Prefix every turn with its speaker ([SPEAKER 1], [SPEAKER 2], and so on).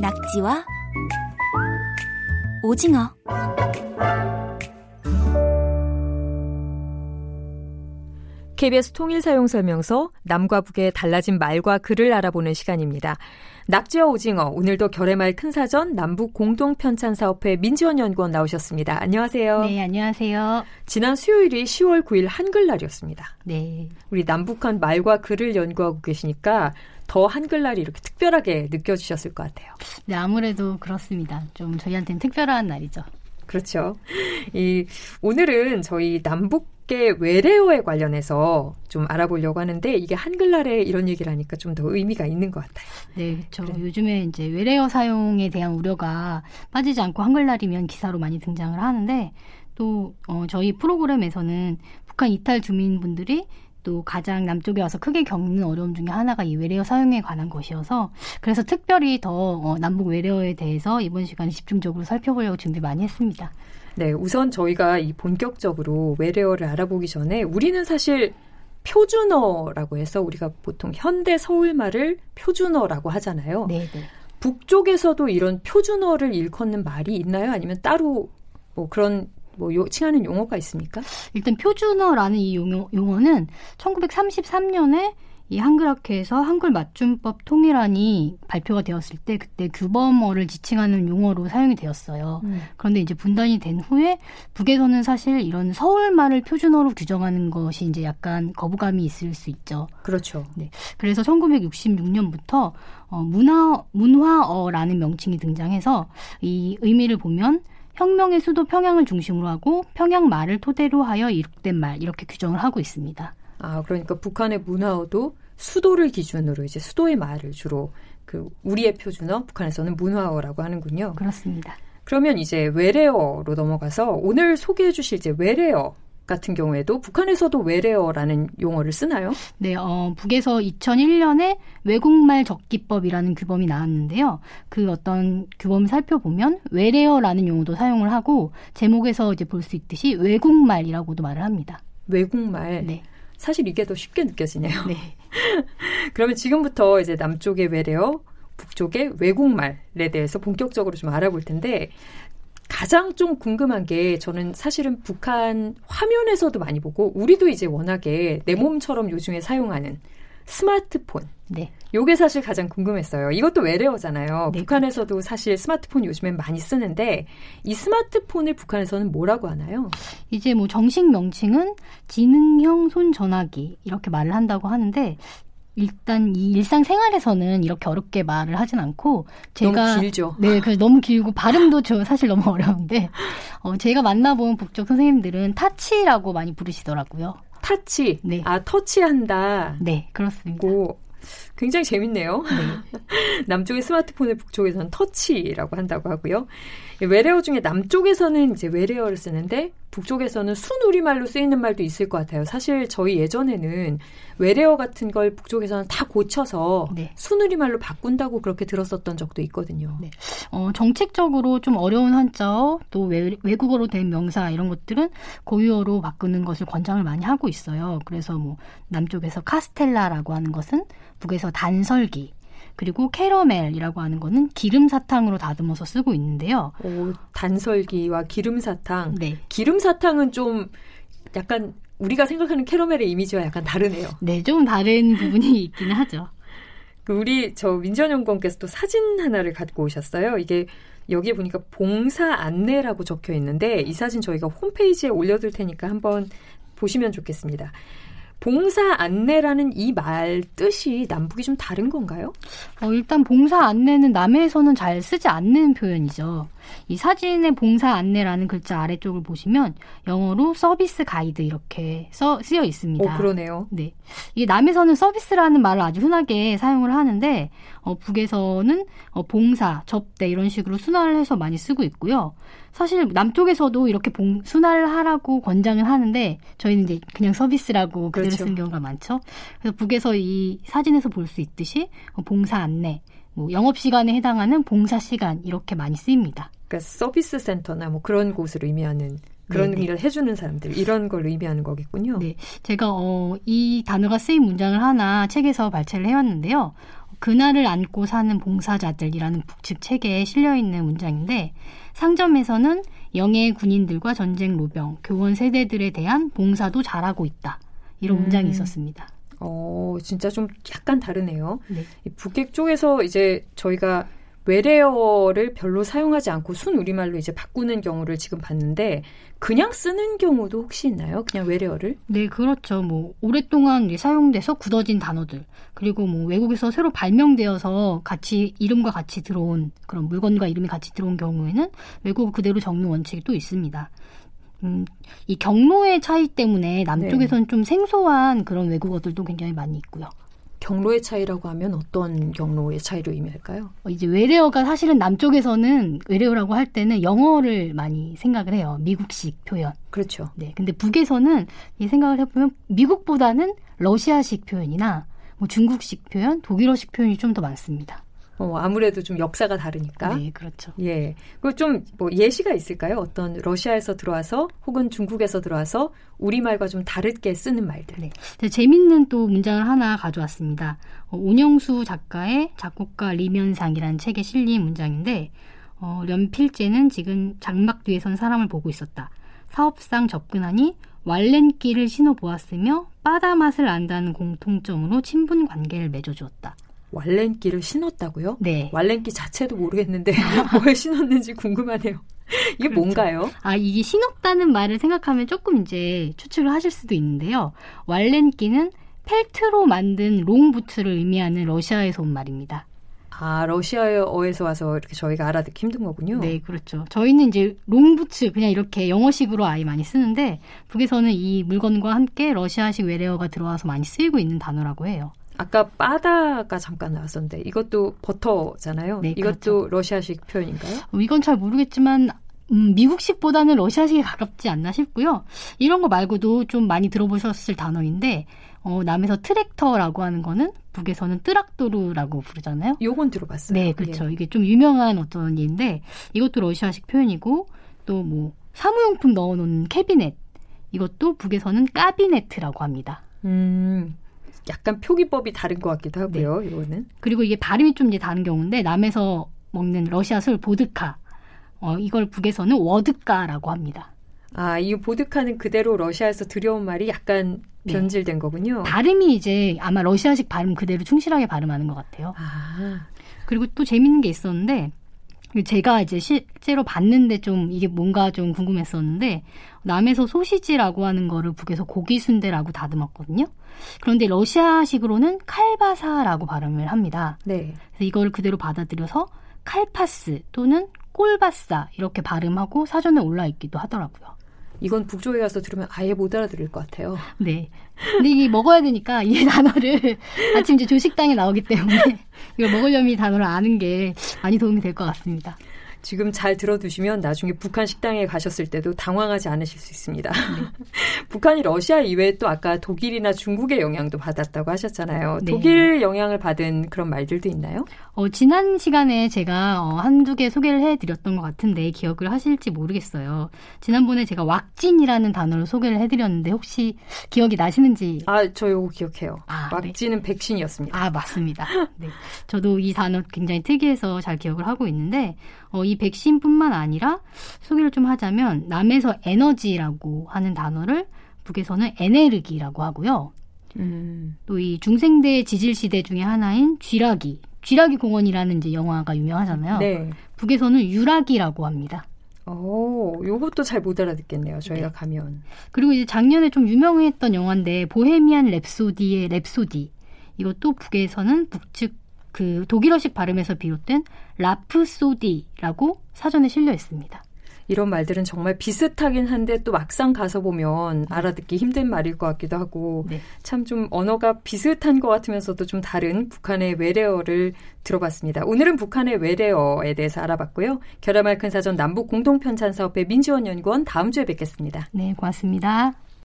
[SPEAKER 1] 낙지와 오징어
[SPEAKER 2] KBS 통일 사용 설명서 남과 북의 달라진 말과 글을 알아보는 시간입니다. 낙지와 오징어 오늘도 결의말 큰 사전 남북 공동 편찬 사업회 민지원 연구원 나오셨습니다. 안녕하세요.
[SPEAKER 3] 네, 안녕하세요.
[SPEAKER 2] 지난 수요일이 10월 9일 한글날이었습니다.
[SPEAKER 3] 네.
[SPEAKER 2] 우리 남북한 말과 글을 연구하고 계시니까 더 한글날이 이렇게 특별하게 느껴지셨을 것 같아요.
[SPEAKER 3] 네, 아무래도 그렇습니다. 좀 저희한테는 특별한 날이죠.
[SPEAKER 2] 그렇죠. 이 오늘은 저희 남북계 외래어에 관련해서 좀 알아보려고 하는데 이게 한글날에 이런 얘기를 하니까 좀 더 의미가 있는 것 같아요.
[SPEAKER 3] 네, 그렇죠. 그래. 요즘에 이제 외래어 사용에 대한 우려가 빠지지 않고 한글날이면 기사로 많이 등장을 하는데 또 어, 저희 프로그램에서는 북한 이탈 주민분들이 또 가장 남쪽에 와서 크게 겪는 어려움 중에 하나가 이 외래어 사용에 관한 것이어서 그래서 특별히 더 어, 남북 외래어에 대해서 이번 시간에 집중적으로 살펴보려고 준비 많이 했습니다.
[SPEAKER 2] 네, 우선 저희가 이 본격적으로 외래어를 알아보기 전에 우리는 사실 표준어라고 해서 우리가 보통 현대 서울말을 표준어라고 하잖아요.
[SPEAKER 3] 네, 네.
[SPEAKER 2] 북쪽에서도 이런 표준어를 일컫는 말이 있나요? 아니면 따로 뭐 그런 뭐 요, 칭하는 용어가 있습니까?
[SPEAKER 3] 일단 표준어라는 이 용어, 용어는 1933년에 이 한글학회에서 한글 맞춤법 통일안이 발표가 되었을 때 그때 규범어를 지칭하는 용어로 사용이 되었어요. 음. 그런데 이제 분단이 된 후에 북에서는 사실 이런 서울말을 표준어로 규정하는 것이 이제 약간 거부감이 있을 수 있죠.
[SPEAKER 2] 그렇죠.
[SPEAKER 3] 네. 그래서 1966년부터 어, 문화 문화어라는 명칭이 등장해서 이 의미를 보면 혁명의 수도 평양을 중심으로 하고 평양 말을 토대로 하여 이룩된 말 이렇게 규정을 하고 있습니다.
[SPEAKER 2] 아, 그러니까 북한의 문화어도 수도를 기준으로 이제 수도의 말을 주로 그 우리의 표준어 북한에서는 문화어라고 하는군요.
[SPEAKER 3] 그렇습니다.
[SPEAKER 2] 그러면 이제 외래어로 넘어가서 오늘 소개해 주실 이제 외래어 같은 경우에도 북한에서도 외래어라는 용어를 쓰나요?
[SPEAKER 3] 네, 어, 북에서 2001년에 외국말 적기법이라는 규범이 나왔는데요. 그 어떤 규범을 살펴보면 외래어라는 용어도 사용을 하고 제목에서 이제 볼 수 있듯이 외국말이라고도 말을 합니다.
[SPEAKER 2] 외국말. 네. 사실 이게 더 쉽게 느껴지네요.
[SPEAKER 3] 네.
[SPEAKER 2] 그러면 지금부터 이제 남쪽의 외래어, 북쪽의 외국말에 대해서 본격적으로 좀 알아볼 텐데 가장 좀 궁금한 게 저는 사실은 북한 화면에서도 많이 보고 우리도 이제 워낙에 내 몸처럼 요즘에 사용하는 스마트폰.
[SPEAKER 3] 네.
[SPEAKER 2] 요게 사실 가장 궁금했어요. 이것도 외래어잖아요. 네. 북한에서도 사실 스마트폰 요즘엔 많이 쓰는데 이 스마트폰을 북한에서는 뭐라고 하나요?
[SPEAKER 3] 이제 뭐 정식 명칭은 지능형 손 전화기 이렇게 말을 한다고 하는데 일단 이 일상생활에서는 이렇게 어렵게 말을 하진 않고 제가
[SPEAKER 2] 너무 길죠.
[SPEAKER 3] 네, 그래서 너무 길고 발음도 저 사실 너무 어려운데 어, 제가 만나본 북쪽 선생님들은 타치라고 많이 부르시더라고요.
[SPEAKER 2] 타치.
[SPEAKER 3] 네.
[SPEAKER 2] 아 터치한다.
[SPEAKER 3] 네, 그렇습니다.
[SPEAKER 2] 고 굉장히 재밌네요. 네. 남쪽의 스마트폰을 북쪽에서는 터치라고 한다고 하고요. 외래어 중에 남쪽에서는 이제 외래어를 쓰는데 북쪽에서는 순우리말로 쓰이는 말도 있을 것 같아요. 사실 저희 예전에는 외래어 같은 걸 북쪽에서는 다 고쳐서 네. 순우리말로 바꾼다고 그렇게 들었었던 적도 있거든요.
[SPEAKER 3] 네. 어, 정책적으로 좀 어려운 한자어 또 외, 외국어로 된 명사 이런 것들은 고유어로 바꾸는 것을 권장을 많이 하고 있어요. 그래서 뭐 남쪽에서 카스텔라라고 하는 것은 북에서 단설기 그리고 캐러멜이라고 하는 거는 기름 사탕으로 다듬어서 쓰고 있는데요.
[SPEAKER 2] 오, 단설기와 기름 사탕.
[SPEAKER 3] 네.
[SPEAKER 2] 기름 사탕은 좀 약간 우리가 생각하는 캐러멜의 이미지와 약간 다르네요.
[SPEAKER 3] 네, 좀 다른 부분이 있기는 하죠.
[SPEAKER 2] 그 우리 저 민전 연구원께서 또 사진 하나를 갖고 오셨어요. 이게 여기에 보니까 봉사 안내라고 적혀 있는데 이 사진 저희가 홈페이지에 올려둘 테니까 한번 보시면 좋겠습니다. 봉사 안내라는 이 말 뜻이 남북이 좀 다른 건가요?
[SPEAKER 3] 어, 일단 봉사 안내는 남해에서는 잘 쓰지 않는 표현이죠. 이 사진의 봉사 안내라는 글자 아래쪽을 보시면 영어로 서비스 가이드 이렇게 써, 쓰여 있습니다.
[SPEAKER 2] 어, 그러네요.
[SPEAKER 3] 네. 이게 남에서는 서비스라는 말을 아주 흔하게 사용을 하는데, 어, 북에서는 어, 봉사, 접대 이런 식으로 순화를 해서 많이 쓰고 있고요. 사실 남쪽에서도 이렇게 봉, 순화를 하라고 권장을 하는데, 저희는 이제 그냥 서비스라고 그 대로 그렇죠. 쓴 경우가 많죠. 그래서 북에서 이 사진에서 볼 수 있듯이 어, 봉사 안내, 뭐 영업 시간에 해당하는 봉사 시간 이렇게 많이 쓰입니다.
[SPEAKER 2] 그러니까 서비스 센터나 뭐 그런 곳을 의미하는 그런 네네. 일을 해주는 사람들 이런 걸 의미하는 거겠군요.
[SPEAKER 3] 네, 제가 어, 이 단어가 쓰인 문장을 하나 책에서 발췌를 해왔는데요. 그날을 안고 사는 봉사자들이라는 북측 책에 실려 있는 문장인데 상점에서는 영예 군인들과 전쟁 로병, 교원 세대들에 대한 봉사도 잘하고 있다. 이런 음. 문장이 있었습니다.
[SPEAKER 2] 어, 진짜 좀 약간 다르네요. 네. 북핵 쪽에서 이제 저희가 외래어를 별로 사용하지 않고 순 우리말로 이제 바꾸는 경우를 지금 봤는데 그냥 쓰는 경우도 혹시 있나요? 그냥 외래어를?
[SPEAKER 3] 네, 그렇죠. 뭐 오랫동안 사용돼서 굳어진 단어들 그리고 뭐 외국에서 새로 발명되어서 같이 이름과 같이 들어온 그런 물건과 이름이 같이 들어온 경우에는 외국어 그대로 적는 원칙이 또 있습니다. 음, 이 경로의 차이 때문에 남쪽에서는 네. 좀 생소한 그런 외국어들도 굉장히 많이 있고요.
[SPEAKER 2] 경로의 차이라고 하면 어떤 경로의 차이로 의미할까요?
[SPEAKER 3] 어, 이제 외래어가 사실은 남쪽에서는 외래어라고 할 때는 영어를 많이 생각을 해요. 미국식 표현.
[SPEAKER 2] 그렇죠.
[SPEAKER 3] 네. 근데 북에서는 이 생각을 해보면 미국보다는 러시아식 표현이나 뭐 중국식 표현, 독일어식 표현이 좀 더 많습니다.
[SPEAKER 2] 어, 아무래도 좀 역사가 다르니까.
[SPEAKER 3] 네, 그렇죠.
[SPEAKER 2] 예. 그리고 좀 뭐 예시가 있을까요? 어떤 러시아에서 들어와서 혹은 중국에서 들어와서 우리말과 좀 다르게 쓰는 말들.
[SPEAKER 3] 네. 재밌는 또 문장을 하나 가져왔습니다. 어, 온영수 작가의 작곡가 리면상이라는 책에 실린 문장인데, 어, 연필제는 지금 장막 뒤에 선 사람을 보고 있었다. 사업상 접근하니 왈렌끼를 신어 보았으며 바다 맛을 안다는 공통점으로 친분 관계를 맺어주었다.
[SPEAKER 2] 왈렌끼를 신었다고요?
[SPEAKER 3] 네.
[SPEAKER 2] 왈렌끼 자체도 모르겠는데 뭘 신었는지 궁금하네요. 이게 그렇죠. 뭔가요?
[SPEAKER 3] 아, 이게 신었다는 말을 생각하면 조금 이제 추측을 하실 수도 있는데요. 왈렌끼는 펠트로 만든 롱부츠를 의미하는 러시아에서 온 말입니다.
[SPEAKER 2] 아, 러시아어에서 와서 이렇게 저희가 알아듣기 힘든 거군요.
[SPEAKER 3] 네, 그렇죠. 저희는 이제 롱부츠 그냥 이렇게 영어식으로 아예 많이 쓰는데 북에서는 이 물건과 함께 러시아식 외래어가 들어와서 많이 쓰이고 있는 단어라고 해요.
[SPEAKER 2] 아까 바다가 잠깐 나왔었는데 이것도 버터잖아요. 네, 이것도 그렇죠. 러시아식 표현인가요?
[SPEAKER 3] 어, 이건 잘 모르겠지만 음, 미국식보다는 러시아식에 가깝지 않나 싶고요. 이런 거 말고도 좀 많이 들어보셨을 단어인데 어, 남에서 트랙터라고 하는 거는 북에서는 뜨락도르라고 부르잖아요.
[SPEAKER 2] 요건 들어봤어요.
[SPEAKER 3] 네, 그렇죠. 예. 이게 좀 유명한 어떤 예인데 이것도 러시아식 표현이고 또 뭐 사무용품 넣어놓는 캐비넷 이것도 북에서는 까비네트라고 합니다.
[SPEAKER 2] 음. 약간 표기법이 다른 것 같기도 하고요. 네. 이거는.
[SPEAKER 3] 그리고 이게 발음이 좀 이제 다른 경우인데 남에서 먹는 러시아 술 보드카. 어, 이걸 북에서는 워드카라고 합니다.
[SPEAKER 2] 아, 이 보드카는 그대로 러시아에서 들여온 말이 약간 네. 변질된 네. 거군요.
[SPEAKER 3] 발음이 이제 아마 러시아식 발음 그대로 충실하게 발음하는 것 같아요.
[SPEAKER 2] 아.
[SPEAKER 3] 그리고 또 재밌는 게 있었는데 제가 이제 실제로 봤는데 좀 이게 뭔가 좀 궁금했었는데 남에서 소시지라고 하는 거를 북에서 고기 순대라고 다듬었거든요. 그런데 러시아식으로는 칼바사라고 발음을 합니다.
[SPEAKER 2] 네.
[SPEAKER 3] 그래서 이걸 그대로 받아들여서 칼파스 또는 꼴바사 이렇게 발음하고 사전에 올라 있기도 하더라고요.
[SPEAKER 2] 이건 북쪽에 가서 들으면 아예 못 알아들을 것 같아요.
[SPEAKER 3] 네. 근데 이게 먹어야 되니까 이 단어를 아침 이제 조식당에 나오기 때문에 이걸 먹으려면 이 단어를 아는 게 많이 도움이 될 것 같습니다.
[SPEAKER 2] 지금 잘 들어두시면 나중에 북한 식당에 가셨을 때도 당황하지 않으실 수 있습니다. 네. 북한이 러시아 이외에 또 아까 독일이나 중국의 영향도 받았다고 하셨잖아요. 네. 독일 영향을 받은 그런 말들도 있나요?
[SPEAKER 3] 어, 지난 시간에 제가 어, 한두 개 소개를 해드렸던 것 같은데 기억을 하실지 모르겠어요. 지난번에 제가 왁진이라는 단어를 소개를 해드렸는데 혹시 기억이 나시는지?
[SPEAKER 2] 아, 저 이거 기억해요. 아, 네. 왁진은 네. 백신이었습니다.
[SPEAKER 3] 아, 맞습니다. 네. 저도 이 단어 굉장히 특이해서 잘 기억을 하고 있는데 어, 이 백신뿐만 아니라 소개를 좀 하자면 남에서 에너지라고 하는 단어를 북에서는 에네르기라고 하고요.
[SPEAKER 2] 음.
[SPEAKER 3] 또이 중생대 지질 시대 중에 하나인 쥐라기, 쥐라기 공원이라는 이제 영화가 유명하잖아요.
[SPEAKER 2] 네.
[SPEAKER 3] 북에서는 유라기라고 합니다.
[SPEAKER 2] 오, 요것도 잘 못 알아듣겠네요. 저희가 네. 가면.
[SPEAKER 3] 그리고 이제 작년에 좀 유명했던 영화인데 보헤미안 랩소디의 랩소디. 이것도 북에서는 북측 그 독일어식 발음에서 비롯된 라프소디라고 사전에 실려 있습니다.
[SPEAKER 2] 이런 말들은 정말 비슷하긴 한데 또 막상 가서 보면 네. 알아듣기 힘든 말일 것 같기도 하고 네. 참좀 언어가 비슷한 것 같으면서도 좀 다른 북한의 외래어를 들어봤습니다. 오늘은 북한의 외래어에 대해서 알아봤고요. 결함할 큰 사전 남북 공동 편찬 사업회 민지원 연구원 다음 주에 뵙겠습니다.
[SPEAKER 3] 네, 고맙습니다.